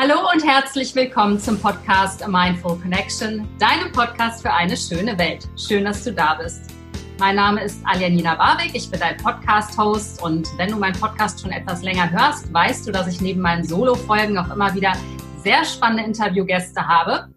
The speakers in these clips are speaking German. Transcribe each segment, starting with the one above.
Hallo und herzlich willkommen zum Podcast Mindful Connection, deinem Podcast für eine schöne Welt. Schön, dass du da bist. Mein Name ist Aljanina Warwick, ich bin dein Podcast-Host und wenn du meinen Podcast schon etwas länger hörst, weißt du, dass ich neben meinen Solo-Folgen auch immer wieder sehr spannende Interviewgäste habe,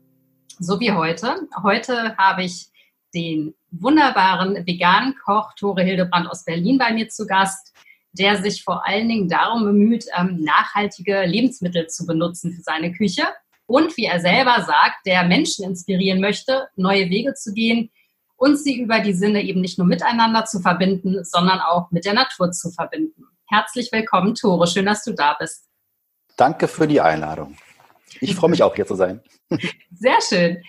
so wie heute. Heute habe ich den wunderbaren veganen Koch Tore Hildebrand aus Berlin bei mir zu Gast der sich vor allen Dingen darum bemüht, ähm, nachhaltige Lebensmittel zu benutzen für seine Küche und, wie er selber sagt, der Menschen inspirieren möchte, neue Wege zu gehen und sie über die Sinne eben nicht nur miteinander zu verbinden, sondern auch mit der Natur zu verbinden. Herzlich willkommen, Tore. Schön, dass du da bist. Danke für die Einladung. Ich freue mich auch, hier zu sein. Sehr schön.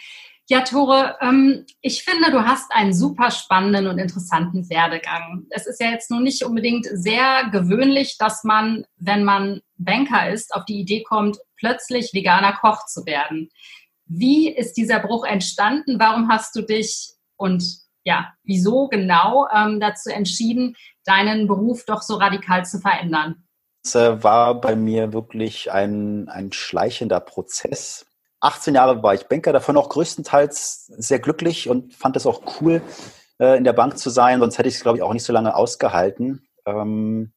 Ja, Tore, ähm, ich finde, du hast einen super spannenden und interessanten Werdegang. Es ist ja jetzt nun nicht unbedingt sehr gewöhnlich, dass man, wenn man Banker ist, auf die Idee kommt, plötzlich veganer Koch zu werden. Wie ist dieser Bruch entstanden? Warum hast du dich und ja, wieso genau ähm, dazu entschieden, deinen Beruf doch so radikal zu verändern? Es äh, war bei mir wirklich ein, ein schleichender Prozess 18 Jahre war ich Banker, davon auch größtenteils sehr glücklich und fand es auch cool, äh, in der Bank zu sein. Sonst hätte ich es, glaube ich, auch nicht so lange ausgehalten. Ähm,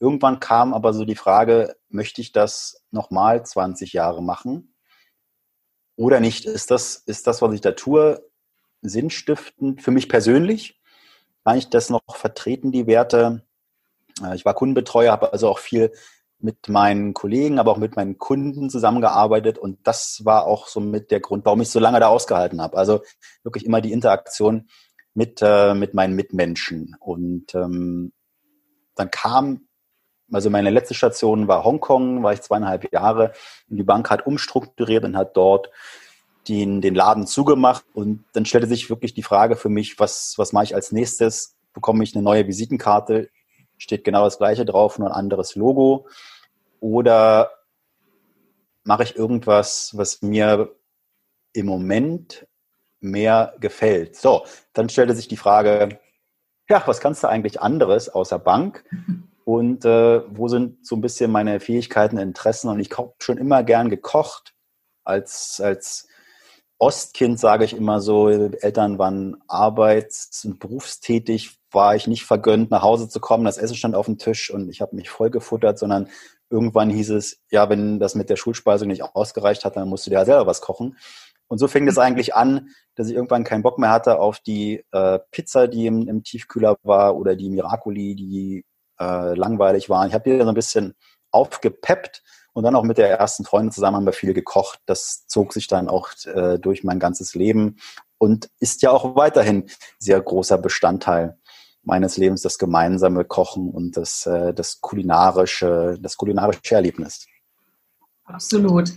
irgendwann kam aber so die Frage, möchte ich das nochmal 20 Jahre machen oder nicht? Ist das, ist das, was ich da tue, sinnstiftend für mich persönlich? Kann ich das noch vertreten, die Werte? Äh, ich war Kundenbetreuer, habe also auch viel mit meinen Kollegen, aber auch mit meinen Kunden zusammengearbeitet und das war auch so mit der Grund, warum ich so lange da ausgehalten habe. Also wirklich immer die Interaktion mit, äh, mit meinen Mitmenschen. Und ähm, dann kam, also meine letzte Station war Hongkong, war ich zweieinhalb Jahre und die Bank hat umstrukturiert und hat dort den, den Laden zugemacht und dann stellte sich wirklich die Frage für mich, was, was mache ich als nächstes? Bekomme ich eine neue Visitenkarte? Steht genau das gleiche drauf, nur ein anderes Logo oder mache ich irgendwas, was mir im Moment mehr gefällt? So, dann stellte sich die Frage, ja, was kannst du eigentlich anderes außer Bank? Und äh, wo sind so ein bisschen meine Fähigkeiten, Interessen? Und ich habe schon immer gern gekocht. Als, als Ostkind sage ich immer so, Eltern waren arbeits- und berufstätig, war ich nicht vergönnt, nach Hause zu kommen. Das Essen stand auf dem Tisch und ich habe mich voll gefuttert, sondern irgendwann hieß es, ja, wenn das mit der Schulspeisung nicht ausgereicht hat, dann musst du dir ja selber was kochen. Und so fing es mhm. eigentlich an, dass ich irgendwann keinen Bock mehr hatte auf die äh, Pizza, die im, im, Tiefkühler war oder die Miracoli, die äh, langweilig waren. Ich habe die so ein bisschen aufgepeppt und dann auch mit der ersten Freundin zusammen haben wir viel gekocht. Das zog sich dann auch äh, durch mein ganzes Leben und ist ja auch weiterhin sehr großer Bestandteil meines Lebens das gemeinsame Kochen und das, äh, das kulinarische, das kulinarische Erlebnis. Absolut.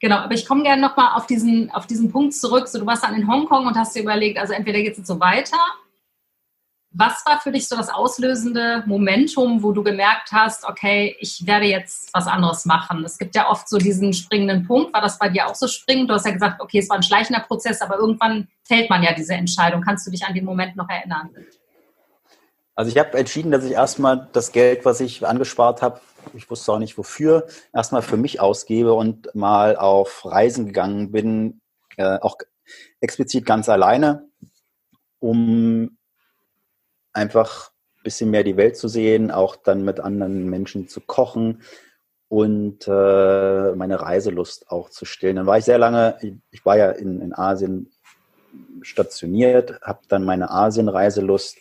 Genau, aber ich komme gerne nochmal auf diesen, auf diesen Punkt zurück. So, du warst dann in Hongkong und hast dir überlegt, also entweder geht es jetzt so weiter. Was war für dich so das auslösende Momentum, wo du gemerkt hast, okay, ich werde jetzt was anderes machen? Es gibt ja oft so diesen springenden Punkt. War das bei dir auch so springend? Du hast ja gesagt, okay, es war ein schleichender Prozess, aber irgendwann fällt man ja diese Entscheidung. Kannst du dich an den Moment noch erinnern? Also ich habe entschieden, dass ich erstmal das Geld, was ich angespart habe, ich wusste auch nicht wofür, erstmal für mich ausgebe und mal auf Reisen gegangen bin, äh, auch explizit ganz alleine, um einfach ein bisschen mehr die Welt zu sehen, auch dann mit anderen Menschen zu kochen und äh, meine Reiselust auch zu stillen. Dann war ich sehr lange, ich war ja in, in Asien stationiert, habe dann meine Asien-Reiselust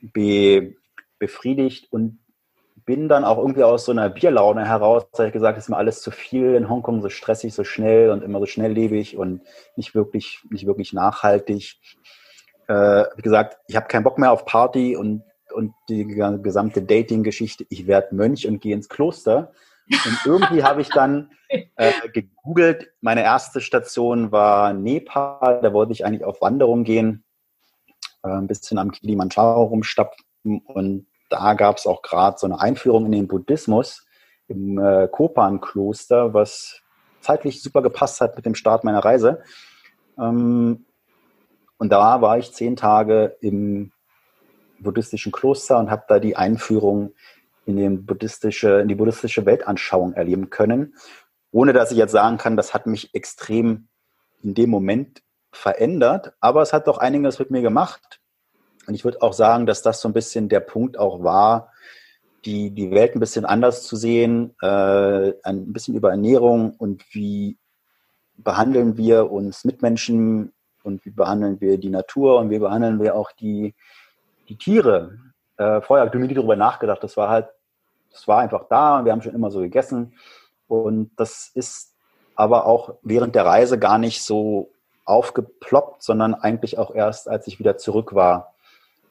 be, befriedigt und bin dann auch irgendwie aus so einer Bierlaune heraus, habe ich gesagt, es ist mir alles zu viel in Hongkong, so stressig, so schnell und immer so schnelllebig und nicht wirklich, nicht wirklich nachhaltig. Äh, wie gesagt, ich habe keinen Bock mehr auf Party und, und die gesamte Dating-Geschichte. Ich werde Mönch und gehe ins Kloster. Und irgendwie habe ich dann äh, gegoogelt. Meine erste Station war Nepal. Da wollte ich eigentlich auf Wanderung gehen. Äh, ein bisschen am Kilimanjaro rumstapfen und da gab es auch gerade so eine Einführung in den Buddhismus im äh, Kopan-Kloster, was zeitlich super gepasst hat mit dem Start meiner Reise. Ähm, und da war ich zehn Tage im buddhistischen Kloster und habe da die Einführung in, buddhistische, in die buddhistische Weltanschauung erleben können. ohne dass ich jetzt sagen kann, das hat mich extrem in dem Moment verändert, aber es hat doch einiges mit mir gemacht. Und ich würde auch sagen, dass das so ein bisschen der Punkt auch war, die, die Welt ein bisschen anders zu sehen, äh, ein bisschen über Ernährung und wie behandeln wir uns Mitmenschen und wie behandeln wir die Natur und wie behandeln wir auch die, die Tiere. Äh, vorher habe ich nie darüber nachgedacht. Das war halt, das war einfach da und wir haben schon immer so gegessen. Und das ist aber auch während der Reise gar nicht so aufgeploppt, sondern eigentlich auch erst, als ich wieder zurück war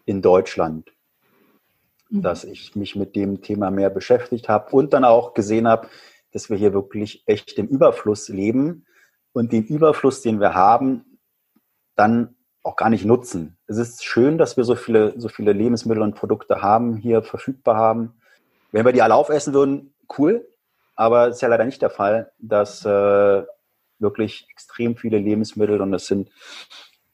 in Deutschland, mhm. dass ich mich mit dem Thema mehr beschäftigt habe und dann auch gesehen habe, dass wir hier wirklich echt im Überfluss leben und den Überfluss, den wir haben, dann auch gar nicht nutzen. Es ist schön, dass wir so viele, so viele Lebensmittel und Produkte haben, hier verfügbar haben. Wenn wir die alle aufessen würden, cool. Aber es ist ja leider nicht der Fall, dass äh, wirklich extrem viele Lebensmittel und es sind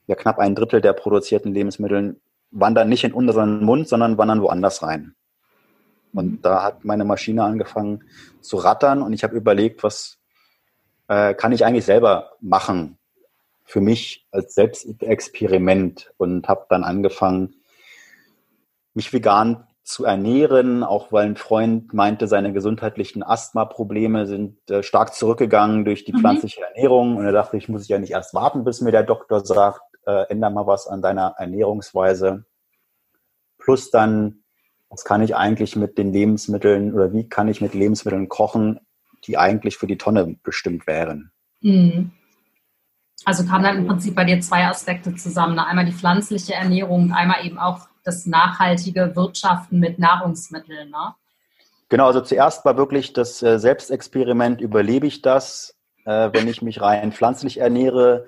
ja knapp ein Drittel der produzierten Lebensmittel wandern nicht in unseren Mund, sondern wandern woanders rein. Und da hat meine Maschine angefangen zu rattern und ich habe überlegt, was äh, kann ich eigentlich selber machen für mich als Selbstexperiment und habe dann angefangen, mich vegan zu ernähren, auch weil ein Freund meinte, seine gesundheitlichen Asthma-Probleme sind äh, stark zurückgegangen durch die mhm. pflanzliche Ernährung. Und er dachte, ich muss ja nicht erst warten, bis mir der Doktor sagt, äh, änder mal was an deiner Ernährungsweise. Plus dann, was kann ich eigentlich mit den Lebensmitteln oder wie kann ich mit Lebensmitteln kochen, die eigentlich für die Tonne bestimmt wären. Mhm. Also kamen dann im Prinzip bei dir zwei Aspekte zusammen. Einmal die pflanzliche Ernährung und einmal eben auch das nachhaltige Wirtschaften mit Nahrungsmitteln. Ne? Genau, also zuerst war wirklich das äh, Selbstexperiment, überlebe ich das, äh, wenn ich mich rein pflanzlich ernähre,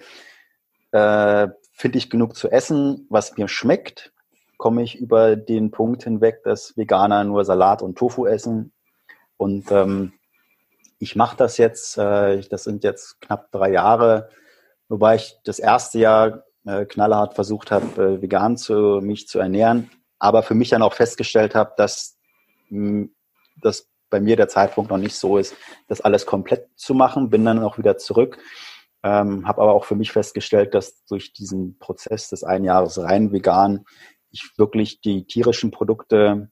äh, finde ich genug zu essen, was mir schmeckt, komme ich über den Punkt hinweg, dass Veganer nur Salat und Tofu essen. Und ähm, ich mache das jetzt, das sind jetzt knapp drei Jahre, wobei ich das erste Jahr äh, knallhart versucht habe, äh, vegan zu mich zu ernähren, aber für mich dann auch festgestellt habe, dass mh, das bei mir der Zeitpunkt noch nicht so ist, das alles komplett zu machen. Bin dann auch wieder zurück, ähm, habe aber auch für mich festgestellt, dass durch diesen Prozess des einen Jahres rein vegan ich wirklich die tierischen Produkte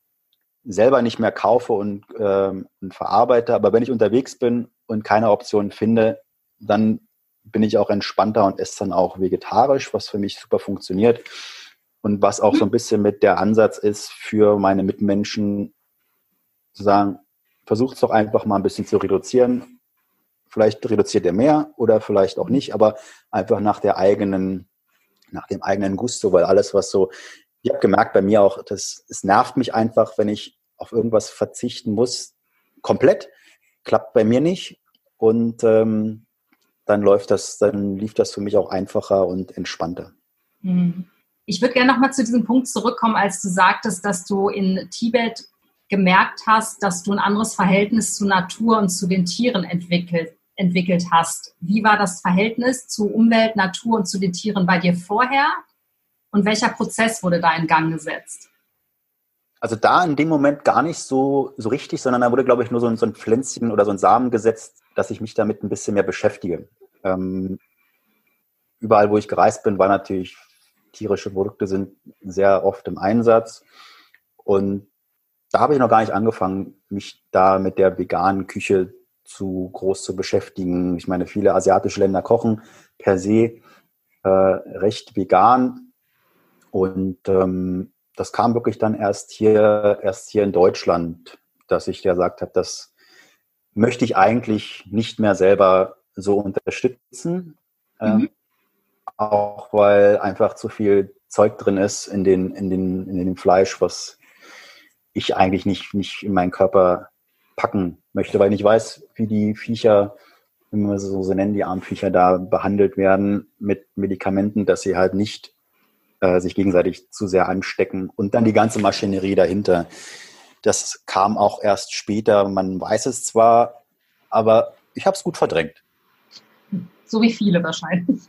selber nicht mehr kaufe und, ähm, und verarbeite. Aber wenn ich unterwegs bin und keine Option finde, dann bin ich auch entspannter und esse dann auch vegetarisch, was für mich super funktioniert. Und was auch so ein bisschen mit der Ansatz ist, für meine Mitmenschen zu sagen, versucht es doch einfach mal ein bisschen zu reduzieren. Vielleicht reduziert er mehr oder vielleicht auch nicht, aber einfach nach der eigenen, nach dem eigenen Gusto, weil alles, was so ich habe gemerkt bei mir auch, dass es nervt mich einfach, wenn ich auf irgendwas verzichten muss, komplett. Klappt bei mir nicht. Und ähm, dann läuft das, dann lief das für mich auch einfacher und entspannter. Hm. Ich würde gerne nochmal zu diesem Punkt zurückkommen, als du sagtest, dass du in Tibet gemerkt hast, dass du ein anderes Verhältnis zur Natur und zu den Tieren entwickelt, entwickelt hast. Wie war das Verhältnis zu Umwelt, Natur und zu den Tieren bei dir vorher und welcher Prozess wurde da in Gang gesetzt? Also da in dem Moment gar nicht so, so richtig, sondern da wurde, glaube ich, nur so ein, so ein Pflänzchen oder so ein Samen gesetzt, dass ich mich damit ein bisschen mehr beschäftige. Ähm, überall, wo ich gereist bin, war natürlich tierische Produkte sind sehr oft im Einsatz. Und da habe ich noch gar nicht angefangen, mich da mit der veganen Küche zu groß zu beschäftigen. Ich meine, viele asiatische Länder kochen per se äh, recht vegan. Und ähm, das kam wirklich dann erst hier, erst hier in Deutschland, dass ich gesagt habe, das möchte ich eigentlich nicht mehr selber so unterstützen. Ähm, mhm. Ähm, auch weil einfach zu viel Zeug drin ist in den, in den, in dem Fleisch, was ich eigentlich nicht, nicht in meinen Körper packen möchte, weil ich weiß, wie die Viecher, wenn wir so, so nennen, die Armviecher da behandelt werden mit Medikamenten, dass sie halt nicht äh, sich gegenseitig zu sehr anstecken und dann die ganze Maschinerie dahinter. Das kam auch erst später. Man weiß es zwar, aber ich habe es gut verdrängt. So wie viele wahrscheinlich.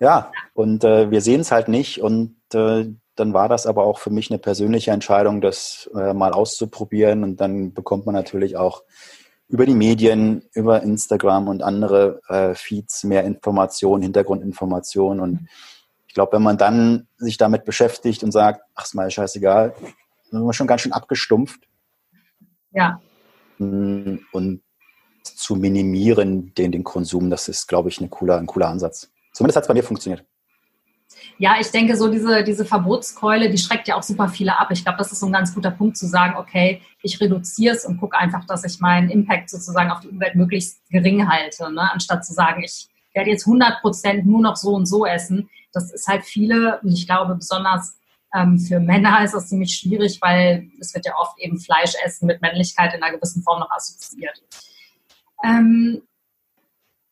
Ja, und äh, wir sehen es halt nicht. Und äh, dann war das aber auch für mich eine persönliche Entscheidung, das äh, mal auszuprobieren. Und dann bekommt man natürlich auch über die Medien, über Instagram und andere äh, Feeds mehr Informationen, Hintergrundinformationen. Und ich glaube, wenn man dann sich damit beschäftigt und sagt, ach, ist mal scheißegal, dann sind wir schon ganz schön abgestumpft. Ja. Und zu minimieren, den, den Konsum, das ist, glaube ich, eine cooler, ein cooler Ansatz. Zumindest hat es bei mir funktioniert. Ja, ich denke, so diese, diese Verbotskeule, die schreckt ja auch super viele ab. Ich glaube, das ist so ein ganz guter Punkt zu sagen, okay, ich reduziere es und gucke einfach, dass ich meinen Impact sozusagen auf die Umwelt möglichst gering halte, ne? anstatt zu sagen, ich werde jetzt 100 Prozent nur noch so und so essen. Das ist halt viele, und ich glaube besonders ähm, für Männer ist das ziemlich schwierig, weil es wird ja oft eben Fleischessen mit Männlichkeit in einer gewissen Form noch assoziiert. Ähm,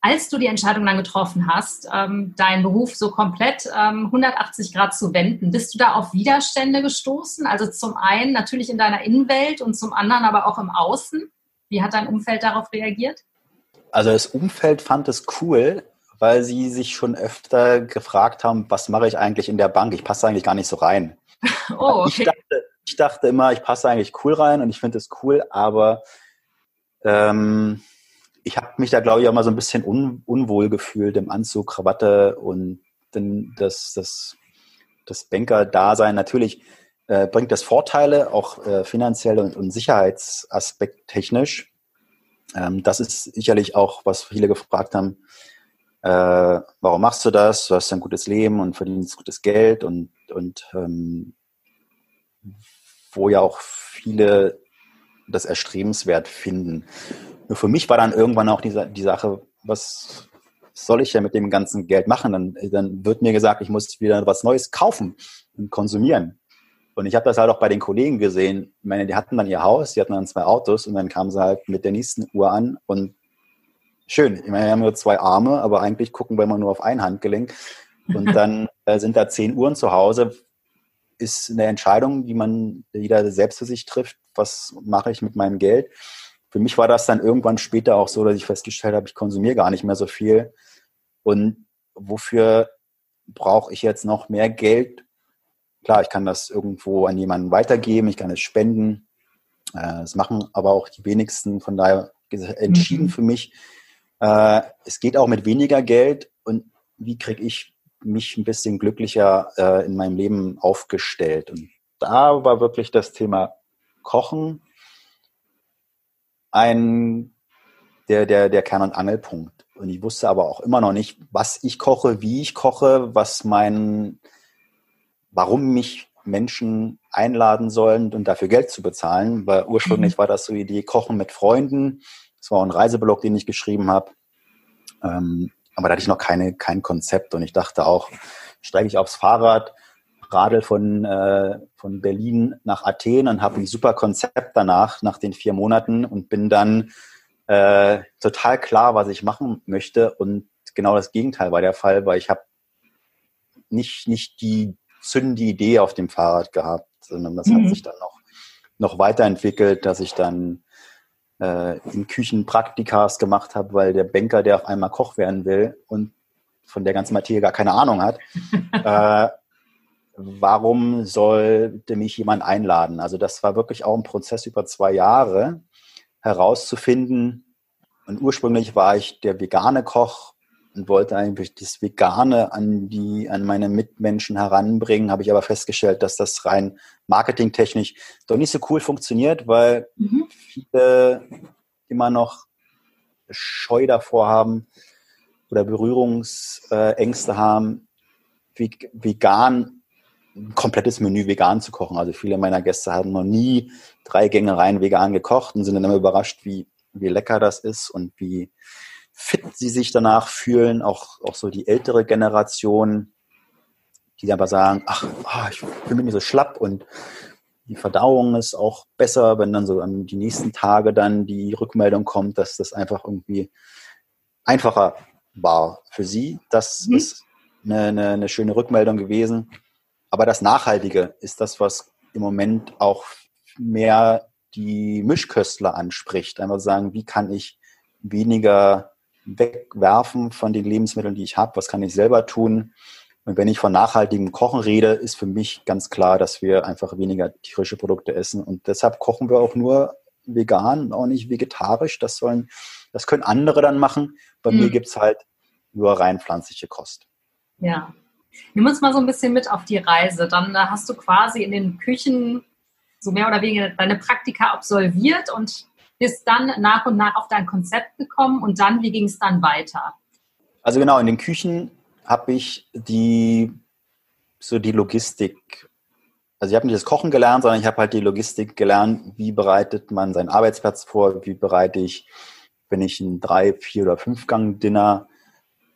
als du die Entscheidung dann getroffen hast, ähm, deinen Beruf so komplett ähm, 180 Grad zu wenden, bist du da auf Widerstände gestoßen? Also zum einen natürlich in deiner Innenwelt und zum anderen aber auch im Außen. Wie hat dein Umfeld darauf reagiert? Also das Umfeld fand es cool, weil sie sich schon öfter gefragt haben, was mache ich eigentlich in der Bank? Ich passe eigentlich gar nicht so rein. Oh, okay. ich, dachte, ich dachte immer, ich passe eigentlich cool rein und ich finde es cool, aber ähm, ich habe mich da, glaube ich, auch mal so ein bisschen un, unwohl gefühlt im Anzug, Krawatte und dann das, das, das Banker-Dasein. Natürlich äh, bringt das Vorteile, auch äh, finanziell und, und Sicherheitsaspekt technisch. Ähm, das ist sicherlich auch, was viele gefragt haben, äh, warum machst du das? Du hast ein gutes Leben und verdienst gutes Geld und, und ähm, wo ja auch viele das erstrebenswert finden. Nur für mich war dann irgendwann auch die, die Sache, was soll ich ja mit dem ganzen Geld machen? Dann, dann wird mir gesagt, ich muss wieder was Neues kaufen und konsumieren. Und ich habe das halt auch bei den Kollegen gesehen. Ich meine, die hatten dann ihr Haus, die hatten dann zwei Autos und dann kamen sie halt mit der nächsten Uhr an und schön. Ich meine, wir haben nur zwei Arme, aber eigentlich gucken wir immer nur auf ein Handgelenk. Und dann äh, sind da zehn Uhren zu Hause. Ist eine Entscheidung, die man jeder selbst für sich trifft. Was mache ich mit meinem Geld? Für mich war das dann irgendwann später auch so, dass ich festgestellt habe, ich konsumiere gar nicht mehr so viel. Und wofür brauche ich jetzt noch mehr Geld? Klar, ich kann das irgendwo an jemanden weitergeben, ich kann es spenden. Äh, das machen aber auch die wenigsten. Von daher entschieden mhm. für mich, äh, es geht auch mit weniger Geld. Und wie kriege ich mich ein bisschen glücklicher äh, in meinem Leben aufgestellt? Und da war wirklich das Thema Kochen ein, der, der, der Kern- und Angelpunkt. Und ich wusste aber auch immer noch nicht, was ich koche, wie ich koche, was mein, warum mich Menschen einladen sollen und dafür Geld zu bezahlen, weil ursprünglich mhm. war das so die Idee, Kochen mit Freunden. Das war auch ein Reiseblog, den ich geschrieben habe. Ähm, aber da hatte ich noch keine, kein Konzept und ich dachte auch, steige ich aufs Fahrrad, radel von, äh, von Berlin nach Athen und habe ein super Konzept danach, nach den vier Monaten und bin dann äh, total klar, was ich machen möchte. Und genau das Gegenteil war der Fall, weil ich habe nicht, nicht die zündende Idee auf dem Fahrrad gehabt, sondern das mhm. hat sich dann noch, noch weiterentwickelt, dass ich dann äh, in Küchen Praktikas gemacht habe, weil der Banker, der auf einmal Koch werden will und von der ganzen Materie gar keine Ahnung hat, äh, warum sollte mich jemand einladen? Also das war wirklich auch ein Prozess über zwei Jahre herauszufinden. Und ursprünglich war ich der vegane Koch und wollte eigentlich das Vegane an die, an meine Mitmenschen heranbringen, habe ich aber festgestellt, dass das rein marketingtechnisch doch nicht so cool funktioniert, weil mhm. viele immer noch Scheu davor haben oder Berührungsängste haben, vegan ein komplettes Menü vegan zu kochen. Also viele meiner Gäste haben noch nie drei Gänge rein vegan gekocht und sind dann immer überrascht, wie, wie lecker das ist und wie fit sie sich danach fühlen. Auch, auch so die ältere Generation, die aber sagen, ach, oh, ich fühle mich so schlapp und die Verdauung ist auch besser, wenn dann so an die nächsten Tage dann die Rückmeldung kommt, dass das einfach irgendwie einfacher war für sie. Das mhm. ist eine, eine, eine schöne Rückmeldung gewesen. Aber das Nachhaltige ist das, was im Moment auch mehr die Mischköstler anspricht. Einfach sagen, wie kann ich weniger wegwerfen von den Lebensmitteln, die ich habe? Was kann ich selber tun? Und wenn ich von nachhaltigem Kochen rede, ist für mich ganz klar, dass wir einfach weniger tierische Produkte essen. Und deshalb kochen wir auch nur vegan, auch nicht vegetarisch. Das sollen, das können andere dann machen. Bei mhm. mir gibt es halt nur rein pflanzliche Kost. Ja. Nimm uns mal so ein bisschen mit auf die Reise. Dann äh, hast du quasi in den Küchen so mehr oder weniger deine Praktika absolviert und bist dann nach und nach auf dein Konzept gekommen und dann, wie ging es dann weiter? Also genau, in den Küchen habe ich die so die Logistik, also ich habe nicht das Kochen gelernt, sondern ich habe halt die Logistik gelernt, wie bereitet man seinen Arbeitsplatz vor, wie bereite ich, wenn ich ein drei, vier oder fünf Gang Dinner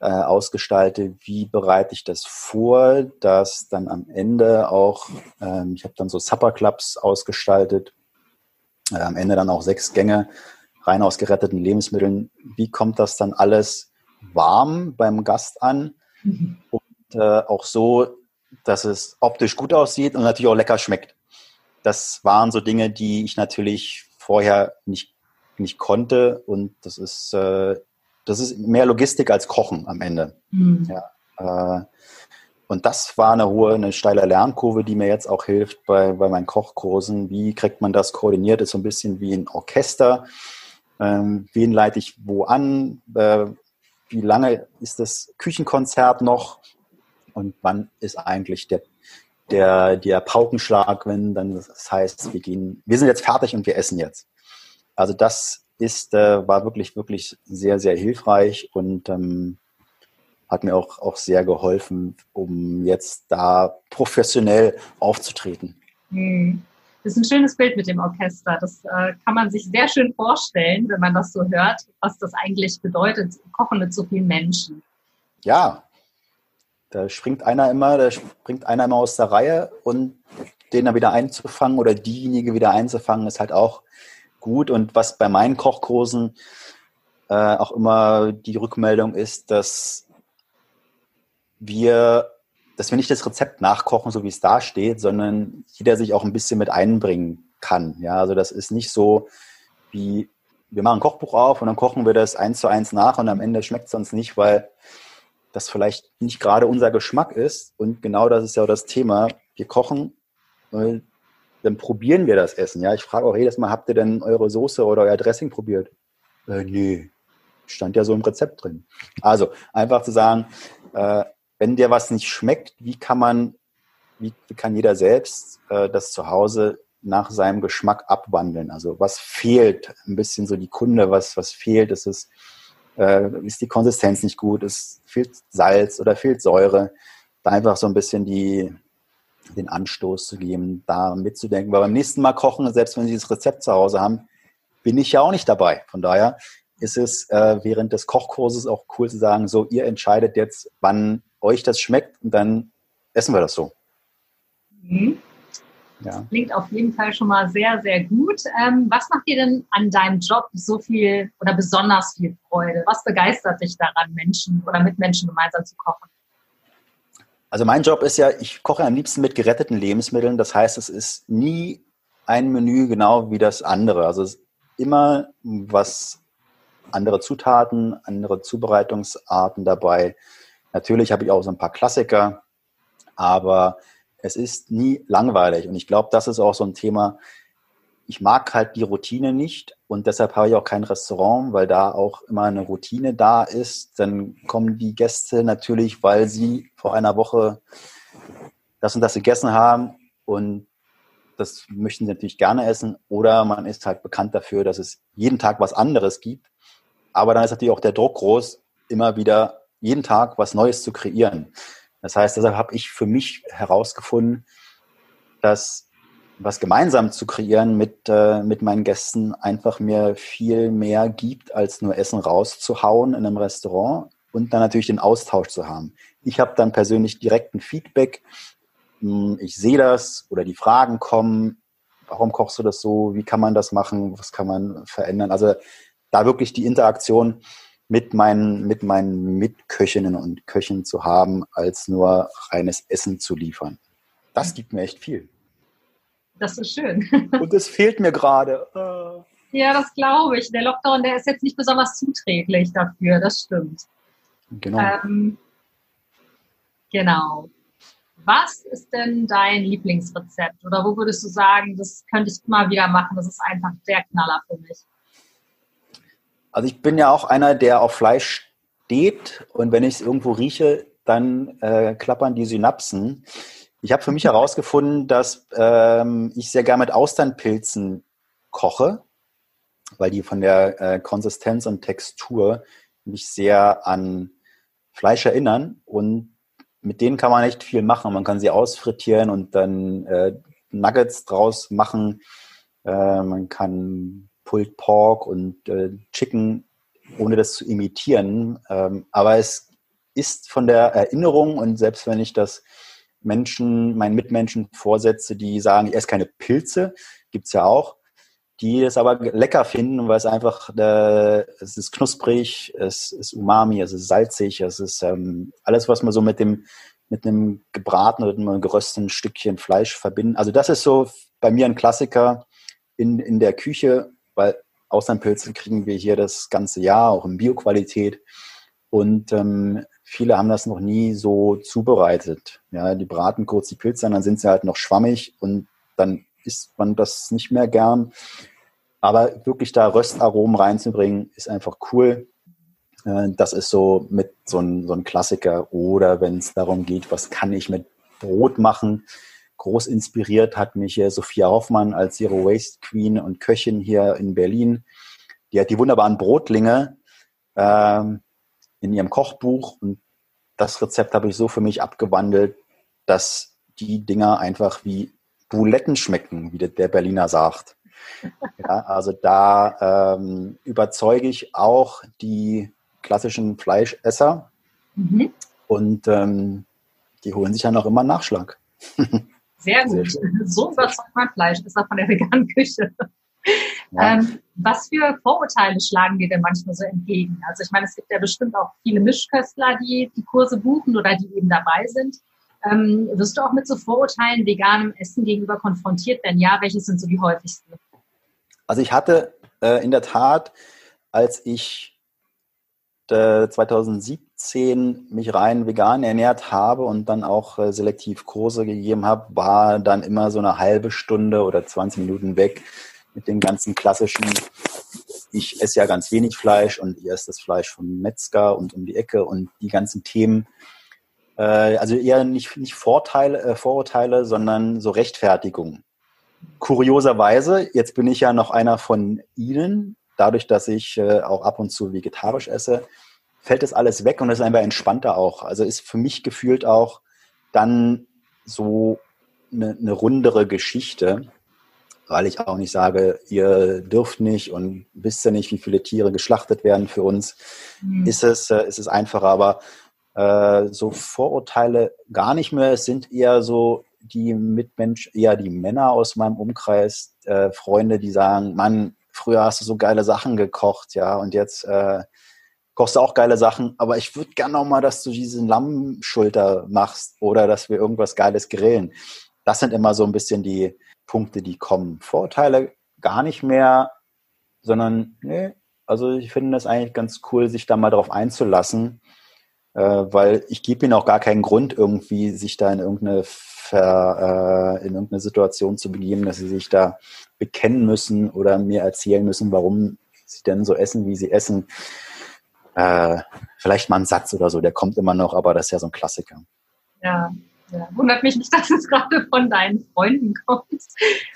äh, ausgestalte, wie bereite ich das vor, dass dann am Ende auch, ähm, ich habe dann so Supper Clubs ausgestaltet, äh, am Ende dann auch sechs Gänge rein aus geretteten Lebensmitteln. Wie kommt das dann alles warm beim Gast an mhm. und äh, auch so, dass es optisch gut aussieht und natürlich auch lecker schmeckt. Das waren so Dinge, die ich natürlich vorher nicht, nicht konnte und das ist, äh, das ist mehr Logistik als Kochen am Ende. Mhm. Ja, äh, und das war eine hohe, eine steile Lernkurve, die mir jetzt auch hilft bei, bei meinen Kochkursen. Wie kriegt man das koordiniert? Ist so ein bisschen wie ein Orchester. Ähm, wen leite ich wo an? Äh, wie lange ist das Küchenkonzert noch? Und wann ist eigentlich der, der, der Paukenschlag, wenn dann das heißt, wir gehen, wir sind jetzt fertig und wir essen jetzt. Also das ist, äh, war wirklich, wirklich sehr, sehr hilfreich und ähm, hat mir auch, auch sehr geholfen, um jetzt da professionell aufzutreten. Hm. Das ist ein schönes Bild mit dem Orchester. Das äh, kann man sich sehr schön vorstellen, wenn man das so hört, was das eigentlich bedeutet, kochen mit so vielen Menschen. Ja, da springt einer immer, da springt einer immer aus der Reihe und den dann wieder einzufangen oder diejenige wieder einzufangen, ist halt auch gut. Und was bei meinen Kochkursen äh, auch immer die Rückmeldung ist, dass wir, dass wir nicht das Rezept nachkochen, so wie es da steht, sondern jeder sich auch ein bisschen mit einbringen kann. Ja, also das ist nicht so wie, wir machen ein Kochbuch auf und dann kochen wir das eins zu eins nach und am Ende schmeckt es uns nicht, weil das vielleicht nicht gerade unser Geschmack ist. Und genau das ist ja auch das Thema. Wir kochen, dann probieren wir das Essen. Ja, ich frage auch jedes Mal, habt ihr denn eure Soße oder euer Dressing probiert? Äh, nee, stand ja so im Rezept drin. Also einfach zu sagen, äh, wenn dir was nicht schmeckt, wie kann man, wie, wie kann jeder selbst äh, das zu Hause nach seinem Geschmack abwandeln? Also was fehlt? Ein bisschen so die Kunde, was, was fehlt? Ist es, äh, ist die Konsistenz nicht gut? Es fehlt Salz oder fehlt Säure? Da einfach so ein bisschen die, den Anstoß zu geben, da mitzudenken. Weil beim nächsten Mal kochen, selbst wenn Sie das Rezept zu Hause haben, bin ich ja auch nicht dabei. Von daher ist es äh, während des Kochkurses auch cool zu sagen, so, ihr entscheidet jetzt, wann euch das schmeckt und dann essen wir das so. Mhm. Ja. klingt auf jeden Fall schon mal sehr, sehr gut. Ähm, was macht dir denn an deinem Job so viel oder besonders viel Freude? Was begeistert dich daran, Menschen oder mit Menschen gemeinsam zu kochen? Also mein Job ist ja, ich koche am liebsten mit geretteten Lebensmitteln. Das heißt, es ist nie ein Menü genau wie das andere. Also es ist immer was andere Zutaten, andere Zubereitungsarten dabei. Natürlich habe ich auch so ein paar Klassiker, aber es ist nie langweilig. Und ich glaube, das ist auch so ein Thema. Ich mag halt die Routine nicht und deshalb habe ich auch kein Restaurant, weil da auch immer eine Routine da ist. Dann kommen die Gäste natürlich, weil sie vor einer Woche das und das gegessen haben und das möchten sie natürlich gerne essen. Oder man ist halt bekannt dafür, dass es jeden Tag was anderes gibt. Aber dann ist natürlich auch der Druck groß, immer wieder jeden Tag was Neues zu kreieren. Das heißt, deshalb habe ich für mich herausgefunden, dass was gemeinsam zu kreieren mit, äh, mit meinen Gästen einfach mir viel mehr gibt, als nur Essen rauszuhauen in einem Restaurant und dann natürlich den Austausch zu haben. Ich habe dann persönlich direkten Feedback. Hm, ich sehe das oder die Fragen kommen. Warum kochst du das so? Wie kann man das machen? Was kann man verändern? Also da wirklich die Interaktion mit meinen, mit meinen Mitköchinnen und Köchen zu haben, als nur reines Essen zu liefern. Das gibt mir echt viel. Das ist schön. Und es fehlt mir gerade. Äh. Ja, das glaube ich. Der Lockdown, der ist jetzt nicht besonders zuträglich dafür, das stimmt. Genau. Ähm, genau. Was ist denn dein Lieblingsrezept? Oder wo würdest du sagen, das könnte ich immer wieder machen? Das ist einfach der Knaller für mich. Also ich bin ja auch einer, der auf Fleisch steht und wenn ich es irgendwo rieche, dann äh, klappern die Synapsen. Ich habe für mich herausgefunden, dass ähm, ich sehr gerne mit Austernpilzen koche, weil die von der äh, Konsistenz und Textur mich sehr an Fleisch erinnern und mit denen kann man echt viel machen. Man kann sie ausfrittieren und dann äh, Nuggets draus machen. Äh, man kann Pulled Pork und äh, Chicken, ohne das zu imitieren. Ähm, aber es ist von der Erinnerung und selbst wenn ich das Menschen, meinen Mitmenschen vorsetze, die sagen, ich esse keine Pilze, gibt es ja auch, die es aber lecker finden, weil es einfach, äh, es ist knusprig, es ist umami, es ist salzig, es ist ähm, alles, was man so mit dem mit einem gebratenen oder einem gerösteten Stückchen Fleisch verbinden. Also das ist so bei mir ein Klassiker in, in der Küche, weil Austernpilze kriegen wir hier das ganze Jahr, auch in Bioqualität. Und ähm, viele haben das noch nie so zubereitet. Ja, die braten kurz die Pilze an, dann sind sie halt noch schwammig und dann isst man das nicht mehr gern. Aber wirklich da Röstaromen reinzubringen, ist einfach cool. Äh, das ist so mit so ein, so ein Klassiker. Oder wenn es darum geht, was kann ich mit Brot machen, groß inspiriert hat mich Sophia Hoffmann als Zero Waste Queen und Köchin hier in Berlin. Die hat die wunderbaren Brotlinge ähm, in ihrem Kochbuch und das Rezept habe ich so für mich abgewandelt, dass die Dinger einfach wie Buletten schmecken, wie der Berliner sagt. Ja, also da ähm, überzeuge ich auch die klassischen Fleischesser mhm. und ähm, die holen sich ja noch immer Nachschlag. Sehr gut. Sehr so überzeugt man Fleischesser von der veganen Küche. Ja. Ähm, was für Vorurteile schlagen dir denn manchmal so entgegen? Also ich meine, es gibt ja bestimmt auch viele Mischköstler, die die Kurse buchen oder die eben dabei sind. Ähm, wirst du auch mit so Vorurteilen veganem Essen gegenüber konfrontiert? Wenn ja, welche sind so die häufigsten? Also ich hatte äh, in der Tat, als ich äh, 2017 mich rein vegan ernährt habe und dann auch äh, selektiv Kurse gegeben habe, war dann immer so eine halbe Stunde oder 20 Minuten weg mit dem ganzen klassischen, ich esse ja ganz wenig Fleisch und ihr esst das Fleisch vom Metzger und um die Ecke und die ganzen Themen. Äh, also eher nicht, nicht Vorteile, äh, Vorurteile, sondern so Rechtfertigung. Kurioserweise, jetzt bin ich ja noch einer von Ihnen, dadurch, dass ich äh, auch ab und zu vegetarisch esse, fällt das alles weg und ist einfach entspannter auch. Also ist für mich gefühlt auch dann so eine, eine rundere Geschichte weil ich auch nicht sage, ihr dürft nicht und wisst ja nicht, wie viele Tiere geschlachtet werden für uns, mhm. ist, es, äh, ist es einfacher. Aber äh, so Vorurteile gar nicht mehr. Es sind eher so die Mitmenschen, eher die Männer aus meinem Umkreis, äh, Freunde, die sagen, Mann, früher hast du so geile Sachen gekocht, ja, und jetzt äh, kochst du auch geile Sachen, aber ich würde gerne noch mal, dass du diesen Lammschulter machst oder dass wir irgendwas Geiles grillen. Das sind immer so ein bisschen die, Punkte, die kommen. Vorurteile gar nicht mehr, sondern, nee, also ich finde das eigentlich ganz cool, sich da mal drauf einzulassen, äh, weil ich gebe ihnen auch gar keinen Grund, irgendwie sich da in irgendeine, Ver, äh, in irgendeine Situation zu begeben, dass sie sich da bekennen müssen oder mir erzählen müssen, warum sie denn so essen, wie sie essen. Äh, vielleicht mal ein Satz oder so, der kommt immer noch, aber das ist ja so ein Klassiker. Ja, ja, wundert mich nicht, dass es gerade von deinen Freunden kommt.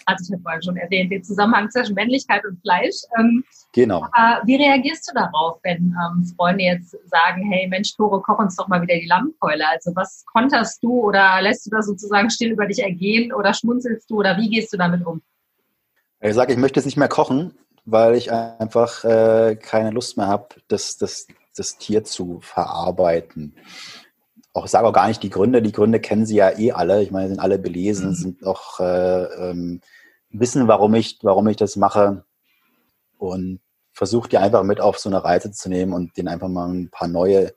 Also ich habe vorhin schon erwähnt, den Zusammenhang zwischen Männlichkeit und Fleisch. Ähm, genau. Aber wie reagierst du darauf, wenn ähm, Freunde jetzt sagen, hey Mensch, Tore, koch uns doch mal wieder die Lammkeule. Also was konterst du oder lässt du das sozusagen still über dich ergehen oder schmunzelst du oder wie gehst du damit um? Ich sage, ich möchte es nicht mehr kochen, weil ich einfach äh, keine Lust mehr habe, das, das, das Tier zu verarbeiten auch sage auch gar nicht die Gründe. Die Gründe kennen sie ja eh alle. Ich meine, sind alle belesen, mhm. sind auch äh, ähm, wissen, warum ich, warum ich das mache und versuche die einfach mit auf so eine Reise zu nehmen und denen einfach mal ein paar neue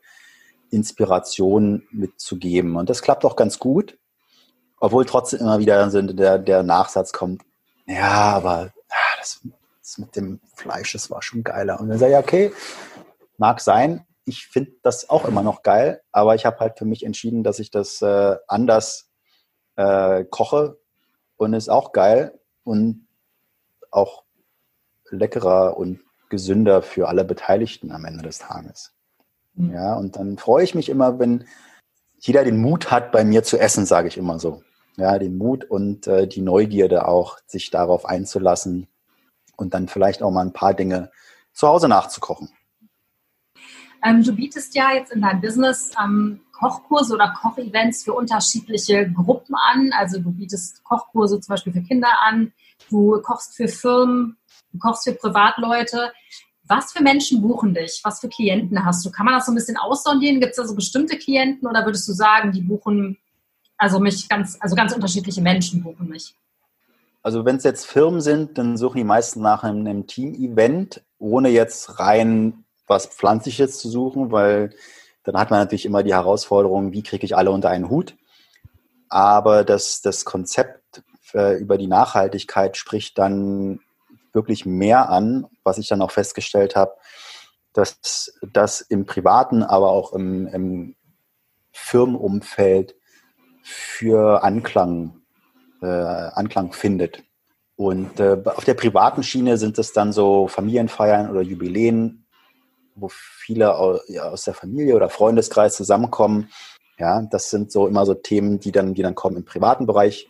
Inspirationen mitzugeben. Und das klappt auch ganz gut, obwohl trotzdem immer wieder der, der Nachsatz kommt, ja, aber ah, das, das mit dem Fleisch, das war schon geiler. Und dann sage ich, okay, mag sein, ich finde das auch immer noch geil, aber ich habe halt für mich entschieden, dass ich das äh, anders äh, koche und ist auch geil und auch leckerer und gesünder für alle Beteiligten am Ende des Tages. Mhm. Ja, und dann freue ich mich immer, wenn jeder den Mut hat, bei mir zu essen, sage ich immer so. Ja, den Mut und äh, die Neugierde auch, sich darauf einzulassen und dann vielleicht auch mal ein paar Dinge zu Hause nachzukochen. Ähm, du bietest ja jetzt in deinem Business ähm, Kochkurse oder Kochevents für unterschiedliche Gruppen an. Also du bietest Kochkurse zum Beispiel für Kinder an, du kochst für Firmen, du kochst für Privatleute. Was für Menschen buchen dich? Was für Klienten hast du? Kann man das so ein bisschen aussondieren? Gibt es da so bestimmte Klienten oder würdest du sagen, die buchen, also mich ganz, also ganz unterschiedliche Menschen buchen mich? Also wenn es jetzt Firmen sind, dann suchen die meisten nach einem, einem Team-Event, ohne jetzt rein was Pflanzliches zu suchen, weil dann hat man natürlich immer die Herausforderung, wie kriege ich alle unter einen Hut. Aber das, das Konzept äh, über die Nachhaltigkeit spricht dann wirklich mehr an, was ich dann auch festgestellt habe, dass das im privaten, aber auch im, im Firmenumfeld für Anklang, äh, Anklang findet. Und äh, auf der privaten Schiene sind es dann so Familienfeiern oder Jubiläen, wo viele aus der Familie oder Freundeskreis zusammenkommen. Ja, das sind so immer so Themen, die dann, die dann kommen im privaten Bereich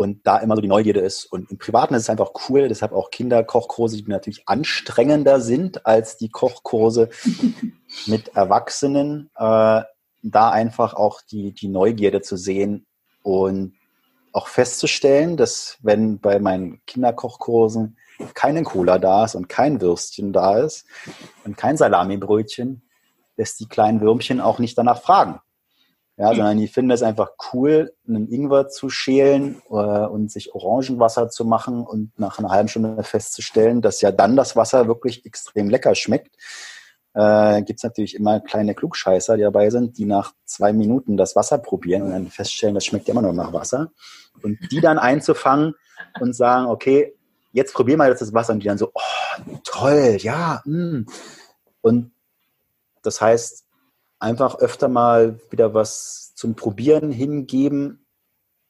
und da immer so die Neugierde ist. Und im Privaten ist es einfach cool, deshalb auch Kinderkochkurse, die natürlich anstrengender sind als die Kochkurse mit Erwachsenen, äh, da einfach auch die, die Neugierde zu sehen und auch festzustellen, dass wenn bei meinen Kinderkochkursen keine Cola da ist und kein Würstchen da ist und kein Salamibrötchen, dass die kleinen Würmchen auch nicht danach fragen ja, sondern die finden es einfach cool, einen Ingwer zu schälen äh, und sich Orangenwasser zu machen und nach einer halben Stunde festzustellen, dass ja dann das Wasser wirklich extrem lecker schmeckt. Äh, Gibt es natürlich immer kleine Klugscheißer, die dabei sind, die nach zwei Minuten das Wasser probieren und dann feststellen, das schmeckt ja immer noch nach Wasser. Und die dann einzufangen und sagen, okay, jetzt wir jetzt das Wasser und die dann so, oh, toll, ja. Mm. und das heißt, einfach öfter mal wieder was zum Probieren hingeben,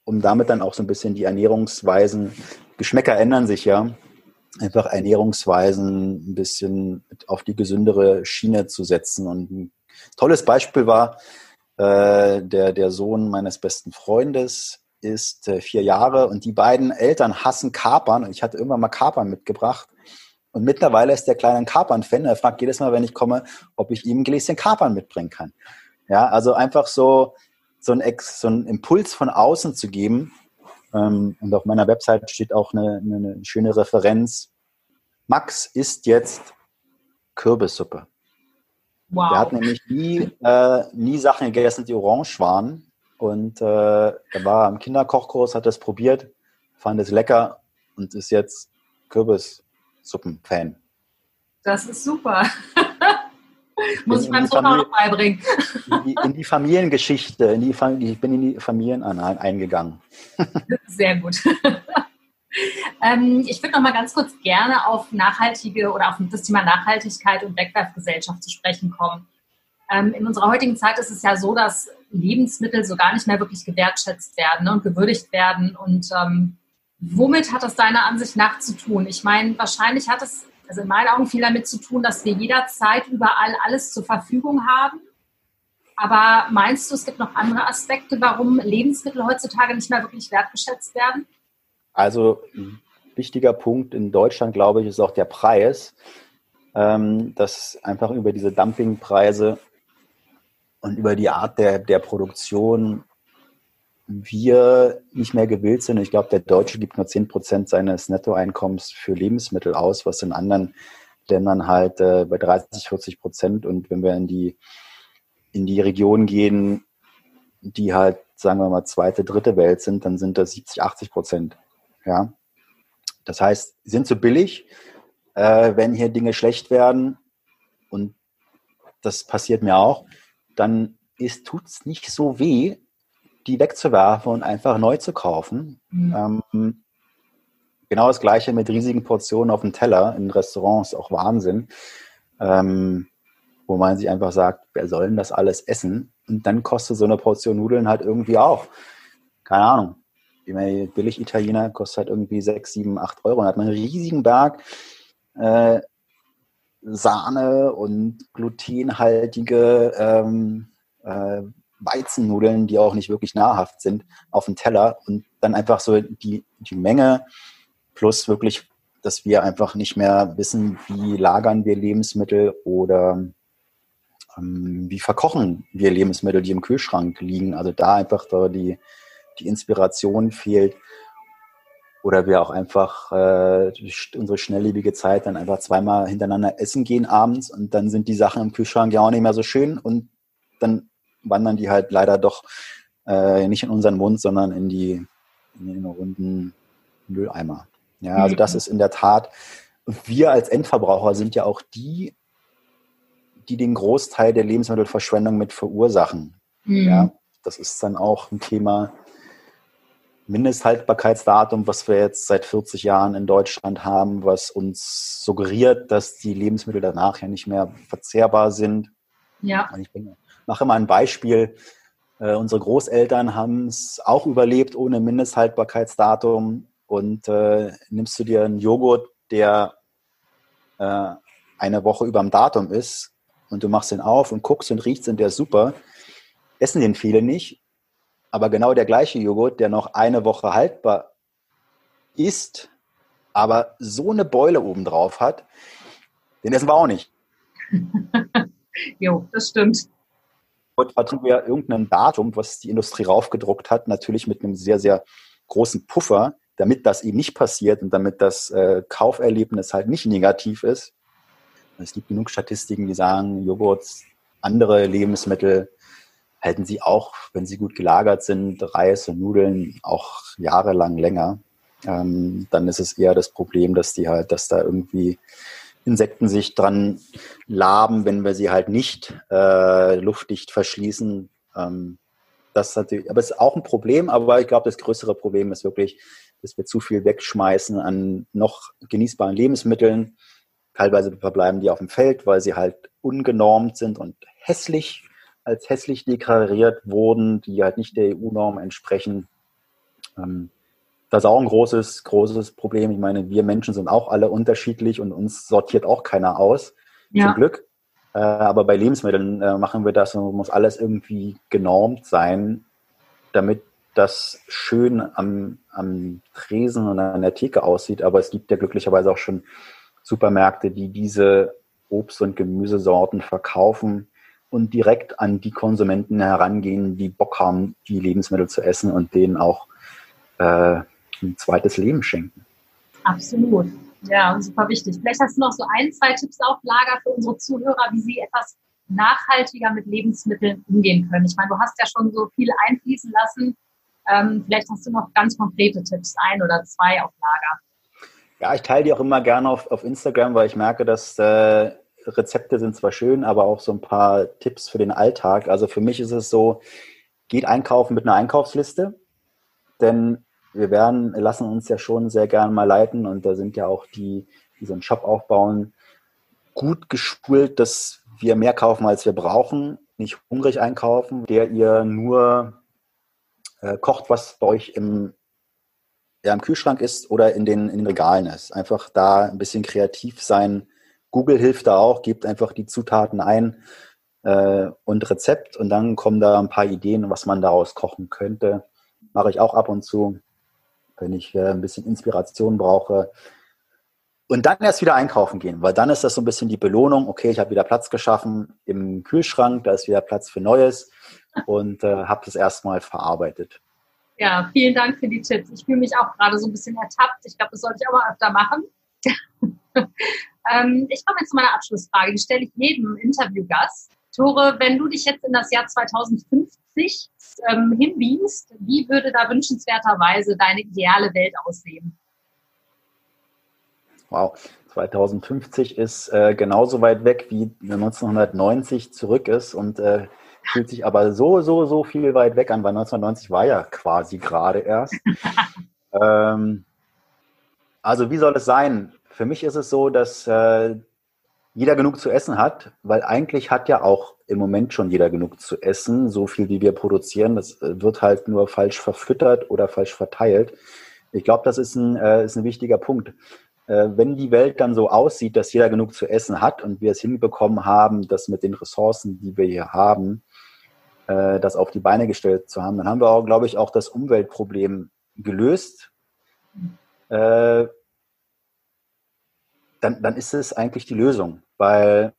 um damit dann auch so ein bisschen die Ernährungsweisen, Geschmäcker ändern sich ja, einfach Ernährungsweisen ein bisschen auf die gesündere Schiene zu setzen. Und ein tolles Beispiel war, äh, der, der Sohn meines besten Freundes ist äh, vier Jahre und die beiden Eltern hassen Kapern und ich hatte irgendwann mal Kapern mitgebracht und mittlerweile ist der Kleine ein Kapern-Fan. Er fragt jedes Mal, wenn ich komme, ob ich ihm ein Gläschen Kapern mitbringen kann. Ja, also einfach so, so ein, Ex, so ein Impuls von außen zu geben. Ähm, und auf meiner Website steht auch eine, eine schöne Referenz. Max isst jetzt Kürbissuppe. Wow. Der hat nämlich nie, äh, nie Sachen gegessen, die orange waren. Und äh, er war im Kinderkochkurs, hat das probiert, fand es lecker und ist jetzt Kürbis Suppenfan. Das ist super. Muss ich meinem Sohn auch noch beibringen. in, die, in die Familiengeschichte, in die, ich bin in die Familien eingegangen. Sehr gut. ähm, ich würde noch mal ganz kurz gerne auf nachhaltige oder auf das Thema Nachhaltigkeit und Wegwerfgesellschaft zu sprechen kommen. Ähm, in unserer heutigen Zeit ist es ja so, dass Lebensmittel so gar nicht mehr wirklich gewertschätzt werden ne, und gewürdigt werden. Und ähm, Womit hat das deiner Ansicht nach zu tun? Ich meine, wahrscheinlich hat es, also in meinen Augen, viel damit zu tun, dass wir jederzeit überall alles zur Verfügung haben. Aber meinst du, es gibt noch andere Aspekte, warum Lebensmittel heutzutage nicht mehr wirklich wertgeschätzt werden? Also ein wichtiger Punkt in Deutschland, glaube ich, ist auch der Preis, ähm, dass einfach über diese Dumpingpreise und über die Art der, der Produktion wir nicht mehr gewillt sind. Ich glaube, der Deutsche gibt nur 10 Prozent seines Nettoeinkommens für Lebensmittel aus, was in anderen Ländern halt äh, bei 30, 40 Prozent. Und wenn wir in die, in die Region gehen, die halt, sagen wir mal, zweite, dritte Welt sind, dann sind das 70, 80 Prozent. Ja. Das heißt, sind zu billig, äh, wenn hier Dinge schlecht werden, und das passiert mir auch, dann tut es nicht so weh, die wegzuwerfen und einfach neu zu kaufen. Mhm. Ähm, genau das gleiche mit riesigen Portionen auf dem Teller in Restaurants, auch Wahnsinn. Ähm, wo man sich einfach sagt, wer soll denn das alles essen? Und dann kostet so eine Portion Nudeln halt irgendwie auch, keine Ahnung, billig Italiener kostet halt irgendwie 6, 7, 8 Euro. Dann hat man einen riesigen Berg äh, Sahne und glutenhaltige ähm, äh, Weizennudeln, die auch nicht wirklich nahrhaft sind, auf dem Teller und dann einfach so die, die Menge plus wirklich, dass wir einfach nicht mehr wissen, wie lagern wir Lebensmittel oder ähm, wie verkochen wir Lebensmittel, die im Kühlschrank liegen. Also da einfach da die, die Inspiration fehlt oder wir auch einfach äh, unsere schnelllebige Zeit dann einfach zweimal hintereinander essen gehen abends und dann sind die Sachen im Kühlschrank ja auch nicht mehr so schön und dann wandern die halt leider doch äh, nicht in unseren Mund, sondern in die, in den runden Mülleimer. Ja, also das mhm. ist in der Tat, wir als Endverbraucher sind ja auch die, die den Großteil der Lebensmittelverschwendung mit verursachen. Mhm. Ja, das ist dann auch ein Thema, Mindesthaltbarkeitsdatum, was wir jetzt seit 40 Jahren in Deutschland haben, was uns suggeriert, dass die Lebensmittel danach ja nicht mehr verzehrbar sind. Ja. Ich mache mal ein Beispiel. Äh, unsere Großeltern haben es auch überlebt ohne Mindesthaltbarkeitsdatum. Und äh, nimmst du dir einen Joghurt, der äh, eine Woche über dem Datum ist, und du machst den auf und guckst und riechst und der ist super, essen den viele nicht. Aber genau der gleiche Joghurt, der noch eine Woche haltbar ist, aber so eine Beule oben drauf hat, den essen wir auch nicht. jo, das stimmt. Und hatten wir irgendein Datum, was die Industrie raufgedruckt hat, natürlich mit einem sehr, sehr großen Puffer, damit das eben nicht passiert und damit das äh, Kauferlebnis halt nicht negativ ist. Es gibt genug Statistiken, die sagen, Joghurt, andere Lebensmittel halten sie auch, wenn sie gut gelagert sind, Reis und Nudeln auch jahrelang länger. Ähm, dann ist es eher das Problem, dass die halt, dass da irgendwie Insekten sich dran laben, wenn wir sie halt nicht äh, luftdicht verschließen. Ähm, das natürlich, aber es ist auch ein Problem, aber ich glaube, das größere Problem ist wirklich, dass wir zu viel wegschmeißen an noch genießbaren Lebensmitteln. Teilweise verbleiben die auf dem Feld, weil sie halt ungenormt sind und hässlich, als hässlich deklariert wurden, die halt nicht der EU-Norm entsprechen. Ähm, das ist auch ein großes, großes Problem. Ich meine, wir Menschen sind auch alle unterschiedlich und uns sortiert auch keiner aus, ja. zum Glück. Äh, aber bei Lebensmitteln äh, machen wir das und muss alles irgendwie genormt sein, damit das schön am, am Tresen und an der Theke aussieht. Aber es gibt ja glücklicherweise auch schon Supermärkte, die diese Obst- und Gemüsesorten verkaufen und direkt an die Konsumenten herangehen, die Bock haben, die Lebensmittel zu essen und denen auch äh, ein zweites Leben schenken. Absolut. Ja, super wichtig. Vielleicht hast du noch so ein, zwei Tipps auf Lager für unsere Zuhörer, wie sie etwas nachhaltiger mit Lebensmitteln umgehen können. Ich meine, du hast ja schon so viel einfließen lassen. Ähm, vielleicht hast du noch ganz konkrete Tipps, ein oder zwei auf Lager. Ja, ich teile die auch immer gerne auf, auf Instagram, weil ich merke, dass äh, Rezepte sind zwar schön, aber auch so ein paar Tipps für den Alltag. Also für mich ist es so, geht einkaufen mit einer Einkaufsliste, denn wir werden, lassen uns ja schon sehr gerne mal leiten und da sind ja auch die, die so einen Shop aufbauen, gut geschult, dass wir mehr kaufen, als wir brauchen, nicht hungrig einkaufen, der ihr nur äh, kocht, was bei euch im, ja, im Kühlschrank ist oder in den, in den Regalen ist. Einfach da ein bisschen kreativ sein. Google hilft da auch, gebt einfach die Zutaten ein äh, und Rezept und dann kommen da ein paar Ideen, was man daraus kochen könnte. Mache ich auch ab und zu wenn ich äh, ein bisschen Inspiration brauche. Und dann erst wieder einkaufen gehen, weil dann ist das so ein bisschen die Belohnung. Okay, ich habe wieder Platz geschaffen im Kühlschrank, da ist wieder Platz für Neues und äh, habe das erstmal verarbeitet. Ja, vielen Dank für die Tipps. Ich fühle mich auch gerade so ein bisschen ertappt. Ich glaube, das sollte ich aber öfter machen. ähm, ich komme jetzt zu meiner Abschlussfrage. Die stelle ich jedem Interviewgast. Tore, wenn du dich jetzt in das Jahr 2050 ähm, hinbeamst, wie würde da wünschenswerterweise deine ideale Welt aussehen? Wow, 2050 ist äh, genauso weit weg wie 1990 zurück ist und äh, fühlt sich aber so, so, so viel weit weg an, weil 1990 war ja quasi gerade erst. ähm, also wie soll es sein? Für mich ist es so, dass äh, jeder genug zu essen hat, weil eigentlich hat ja auch im Moment schon jeder genug zu essen, so viel wie wir produzieren. Das äh, wird halt nur falsch verfüttert oder falsch verteilt. Ich glaube, das ist ein, äh, ist ein wichtiger Punkt. Äh, wenn die Welt dann so aussieht, dass jeder genug zu essen hat und wir es hinbekommen haben, das mit den Ressourcen, die wir hier haben, äh, das auf die Beine gestellt zu haben, dann haben wir auch, glaube ich, auch das Umweltproblem gelöst. Dann, dann ist es eigentlich die Lösung. Weil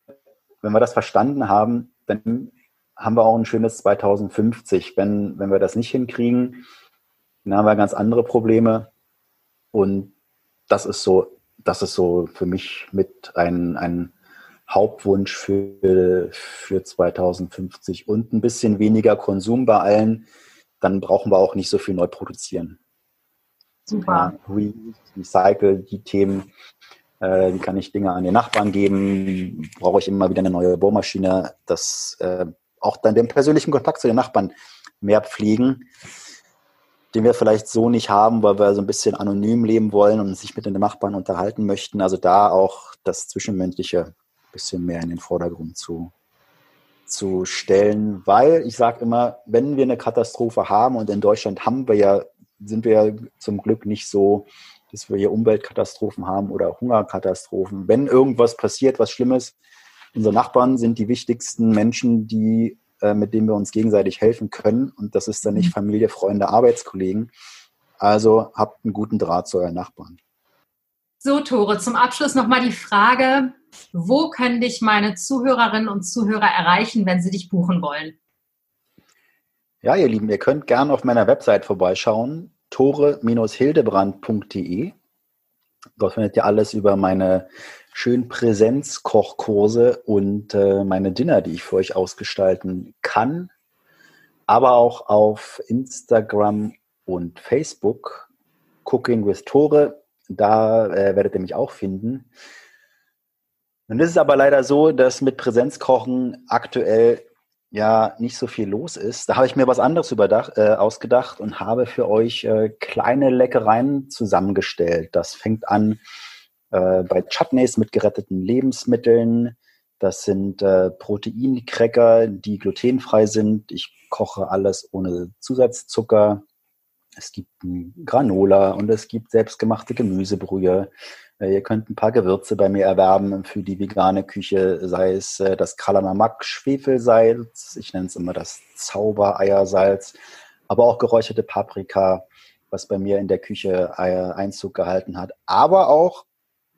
wenn wir das verstanden haben, dann haben wir auch ein schönes 2050. Wenn, wenn wir das nicht hinkriegen, dann haben wir ganz andere Probleme. Und das ist so, das ist so für mich mit ein, ein Hauptwunsch für, für 2050 und ein bisschen weniger Konsum bei allen. Dann brauchen wir auch nicht so viel neu produzieren. Super. Ja, recycle die Themen, äh, wie kann ich Dinge an den Nachbarn geben? Brauche ich immer wieder eine neue Bohrmaschine? dass äh, auch dann den persönlichen Kontakt zu den Nachbarn mehr pflegen, den wir vielleicht so nicht haben, weil wir so ein bisschen anonym leben wollen und sich mit den Nachbarn unterhalten möchten. Also da auch das Zwischenmenschliche ein bisschen mehr in den Vordergrund zu, zu stellen, weil ich sage immer, wenn wir eine Katastrophe haben und in Deutschland haben wir ja, sind wir ja zum Glück nicht so dass wir hier Umweltkatastrophen haben oder Hungerkatastrophen. Wenn irgendwas passiert, was Schlimmes, unsere Nachbarn sind die wichtigsten Menschen, die, äh, mit denen wir uns gegenseitig helfen können. Und das ist dann nicht mhm. Familie, Freunde, Arbeitskollegen. Also habt einen guten Draht zu euren Nachbarn. So, Tore, zum Abschluss nochmal die Frage, wo können dich meine Zuhörerinnen und Zuhörer erreichen, wenn sie dich buchen wollen? Ja, ihr Lieben, ihr könnt gerne auf meiner Website vorbeischauen tore-hildebrand.de. Dort findet ihr alles über meine schönen Präsenzkochkurse und äh, meine Dinner, die ich für euch ausgestalten kann. Aber auch auf Instagram und Facebook Cooking with Tore. Da äh, werdet ihr mich auch finden. Nun ist es aber leider so, dass mit Präsenzkochen aktuell ja nicht so viel los ist, da habe ich mir was anderes überdacht, äh, ausgedacht und habe für euch äh, kleine Leckereien zusammengestellt. Das fängt an äh, bei Chutneys mit geretteten Lebensmitteln. Das sind äh, Proteincracker, die glutenfrei sind. Ich koche alles ohne Zusatzzucker. Es gibt Granola und es gibt selbstgemachte Gemüsebrühe. Äh, ihr könnt ein paar Gewürze bei mir erwerben für die vegane Küche, sei es äh, das Kalamamak Schwefelsalz, ich nenne es immer das Zaubereiersalz, aber auch geräucherte Paprika, was bei mir in der Küche äh, Einzug gehalten hat. Aber auch,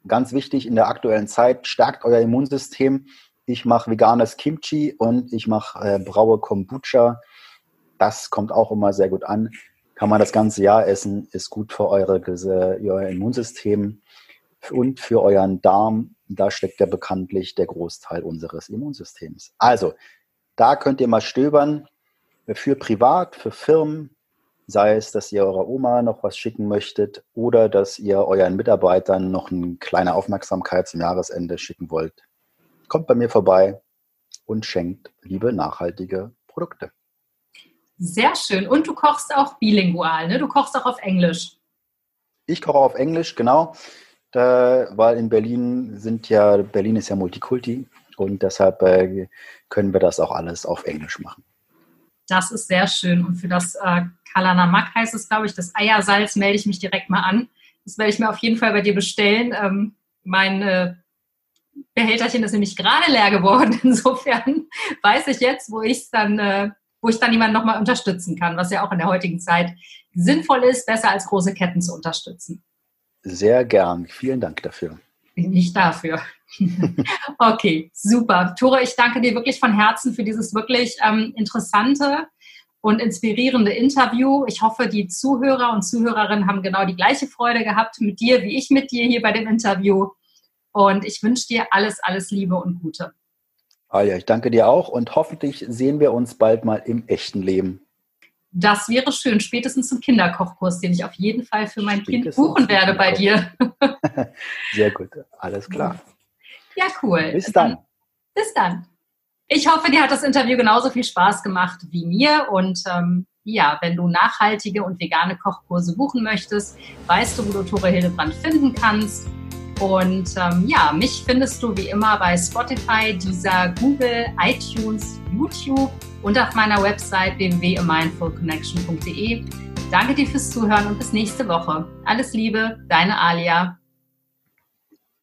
ganz wichtig in der aktuellen Zeit, stärkt euer Immunsystem. Ich mache veganes Kimchi und ich mache äh, braue Kombucha. Das kommt auch immer sehr gut an. Kann man das ganze Jahr essen, ist gut für eure, euer Immunsystem und für euren Darm. Da steckt ja bekanntlich der Großteil unseres Immunsystems. Also, da könnt ihr mal stöbern für privat, für Firmen, sei es, dass ihr eurer Oma noch was schicken möchtet oder dass ihr euren Mitarbeitern noch eine kleine Aufmerksamkeit zum Jahresende schicken wollt. Kommt bei mir vorbei und schenkt liebe nachhaltige Produkte. Sehr schön. Und du kochst auch bilingual, ne? Du kochst auch auf Englisch. Ich koche auf Englisch, genau da, weil in Berlin sind ja, Berlin ist ja Multikulti und deshalb äh, können wir das auch alles auf Englisch machen. Das ist sehr schön. Und für das äh, Kalanamak heißt es, glaube ich, das Eiersalz melde ich mich direkt mal an. Das werde ich mir auf jeden Fall bei dir bestellen. Ähm, mein äh, Behälterchen ist nämlich gerade leer geworden. Insofern weiß ich jetzt, wo ich es dann, äh, wo ich dann jemanden nochmal unterstützen kann, was ja auch in der heutigen Zeit sinnvoll ist, besser als große Ketten zu unterstützen. Sehr gern. Vielen Dank dafür. Nicht dafür. okay, super. Tora, ich danke dir wirklich von Herzen für dieses wirklich ähm, interessante und inspirierende Interview. Ich hoffe, die Zuhörer und Zuhörerinnen haben genau die gleiche Freude gehabt mit dir, wie ich mit dir hier bei dem Interview. Und ich wünsche dir alles, alles Liebe und Gute. Ah ja, ich danke dir auch und hoffentlich sehen wir uns bald mal im echten Leben. Das wäre schön, spätestens zum Kinderkochkurs, den ich auf jeden Fall für mein spätestens Kind buchen werde bei dir. Sehr gut, alles klar. Ja, cool. Bis dann. Bis dann. Ich hoffe, dir hat das Interview genauso viel Spaß gemacht wie mir. Und ähm, ja, wenn du nachhaltige und vegane Kochkurse buchen möchtest, weißt du, wo du Tore Hildebrand finden kannst. Und ähm, ja, mich findest du wie immer bei Spotify, dieser Google, iTunes, YouTube und auf meiner Website www.mindfulconnection.de. Danke dir fürs Zuhören und bis nächste Woche. Alles Liebe, deine Alia.